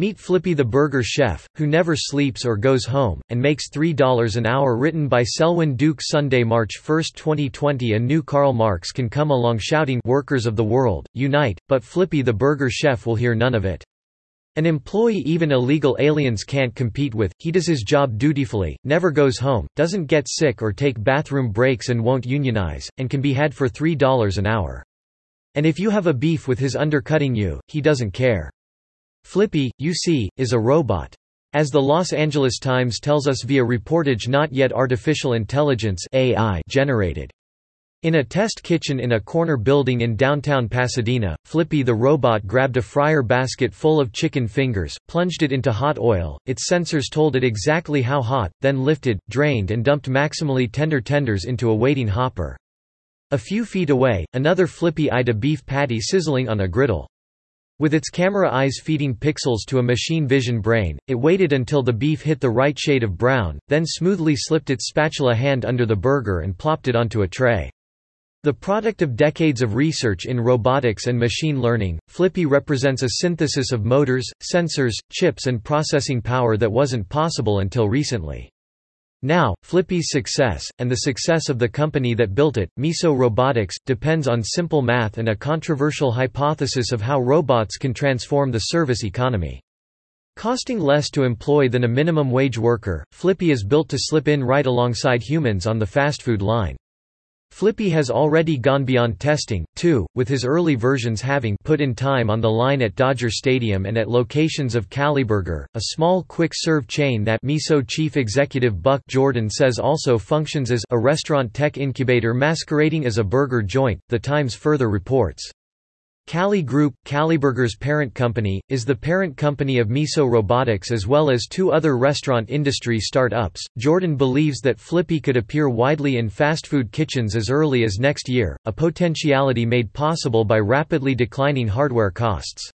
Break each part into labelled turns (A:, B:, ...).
A: Meet Flippy the Burger Chef, who never sleeps or goes home, and makes $3 an hour written by Selwyn Duke Sunday, March 1, 2020 A new Karl Marx can come along shouting Workers of the world, unite, but Flippy the Burger Chef will hear none of it. An employee even illegal aliens can't compete with, he does his job dutifully, never goes home, doesn't get sick or take bathroom breaks and won't unionize, and can be had for $3 an hour. And if you have a beef with his undercutting you, he doesn't care. Flippy, you see, is a robot. As the Los Angeles Times tells us via reportage not yet artificial intelligence AI generated. In a test kitchen in a corner building in downtown Pasadena, Flippy the robot grabbed a fryer basket full of chicken fingers, plunged it into hot oil, its sensors told it exactly how hot, then lifted, drained and dumped maximally tender tenders into a waiting hopper. A few feet away, another Flippy eyed a beef patty sizzling on a griddle. With its camera eyes feeding pixels to a machine vision brain, it waited until the beef hit the right shade of brown, then smoothly slipped its spatula hand under the burger and plopped it onto a tray. The product of decades of research in robotics and machine learning, Flippy represents a synthesis of motors, sensors, chips and processing power that wasn't possible until recently. Now, Flippy's success, and the success of the company that built it, Miso Robotics, depends on simple math and a controversial hypothesis of how robots can transform the service economy. Costing less to employ than a minimum wage worker, Flippy is built to slip in right alongside humans on the fast food line. Flippy has already gone beyond testing, too, with his early versions having put in time on the line at Dodger Stadium and at locations of Caliburger, a small quick-serve chain that Miso chief executive Buck Jordan says also functions as a restaurant tech incubator masquerading as a burger joint, The Times further reports. Cali Group, Caliburger's parent company, is the parent company of Miso Robotics as well as two other restaurant industry start-ups. Jordan believes that Flippy could appear widely in fast food kitchens as early as next year, a potentiality made possible by rapidly declining hardware costs.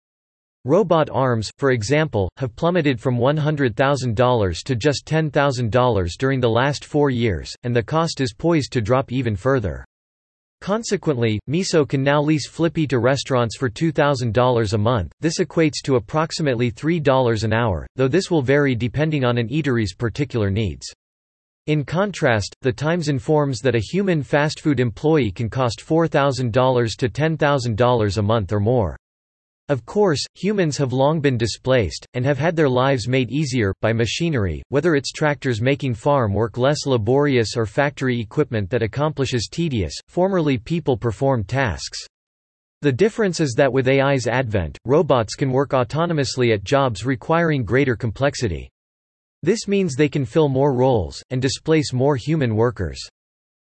A: Robot arms, for example, have plummeted from $100,000 to just $10,000 during the last four years, and the cost is poised to drop even further. Consequently, Miso can now lease Flippy to restaurants for $2,000 a month, this equates to approximately $3 an hour, though this will vary depending on an eatery's particular needs. In contrast, The Times informs that a human fast food employee can cost $4,000 to $10,000 a month or more. Of course, humans have long been displaced, and have had their lives made easier, by machinery, whether it's tractors making farm work less laborious or factory equipment that accomplishes tedious, formerly people-performed tasks. The difference is that with AI's advent, robots can work autonomously at jobs requiring greater complexity. This means they can fill more roles, and displace more human workers.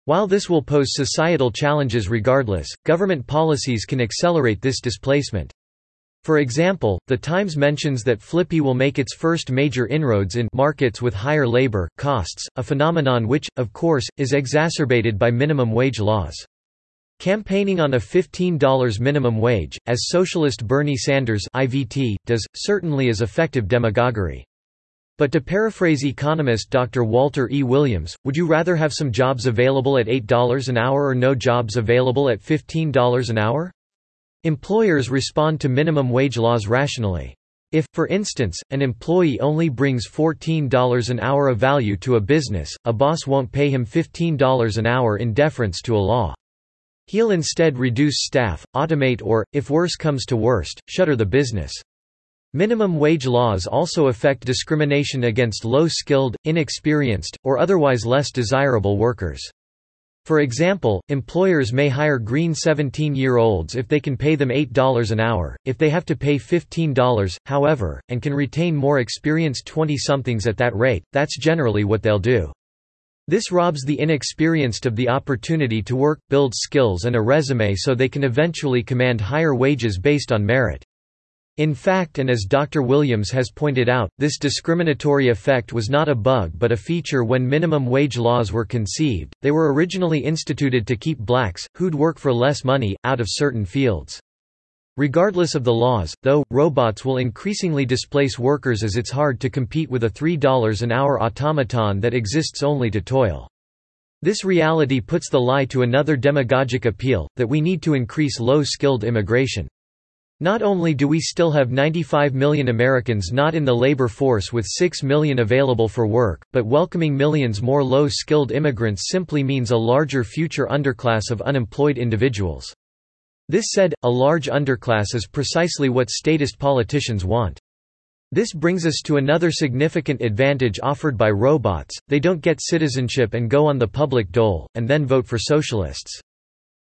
A: While this will pose societal challenges regardless, government policies can accelerate this displacement. For example, The Times mentions that Flippy will make its first major inroads in markets with higher labor costs, a phenomenon which, of course, is exacerbated by minimum wage laws. Campaigning on a $15 minimum wage, as socialist Bernie Sanders IVT, does, certainly is effective demagoguery. But to paraphrase economist Dr. Walter E. Williams, would you rather have some jobs available at $8 an hour or no jobs available at $15 an hour? Employers respond to minimum wage laws rationally. If, for instance, an employee only brings $14 an hour of value to a business, a boss won't pay him $15 an hour in deference to a law. He'll instead reduce staff, automate or, if worse comes to worst, shutter the business. Minimum wage laws also affect discrimination against low-skilled, inexperienced, or otherwise less desirable workers. For example, employers may hire green 17-year-olds if they can pay them $8 an hour, if they have to pay $15, however, and can retain more experienced 20-somethings at that rate, that's generally what they'll do. This robs the inexperienced of the opportunity to work, build skills and a resume so they can eventually command higher wages based on merit. In fact and as Dr. Williams has pointed out, this discriminatory effect was not a bug but a feature when minimum wage laws were conceived, they were originally instituted to keep blacks, who'd work for less money, out of certain fields. Regardless of the laws, though, robots will increasingly displace workers as it's hard to compete with a $3 an hour automaton that exists only to toil. This reality puts the lie to another demagogic appeal, that we need to increase low-skilled immigration. Not only do we still have 95 million Americans not in the labor force with 6 million available for work, but welcoming millions more low-skilled immigrants simply means a larger future underclass of unemployed individuals. This said, a large underclass is precisely what statist politicians want. This brings us to another significant advantage offered by robots, they don't get citizenship and go on the public dole, and then vote for socialists.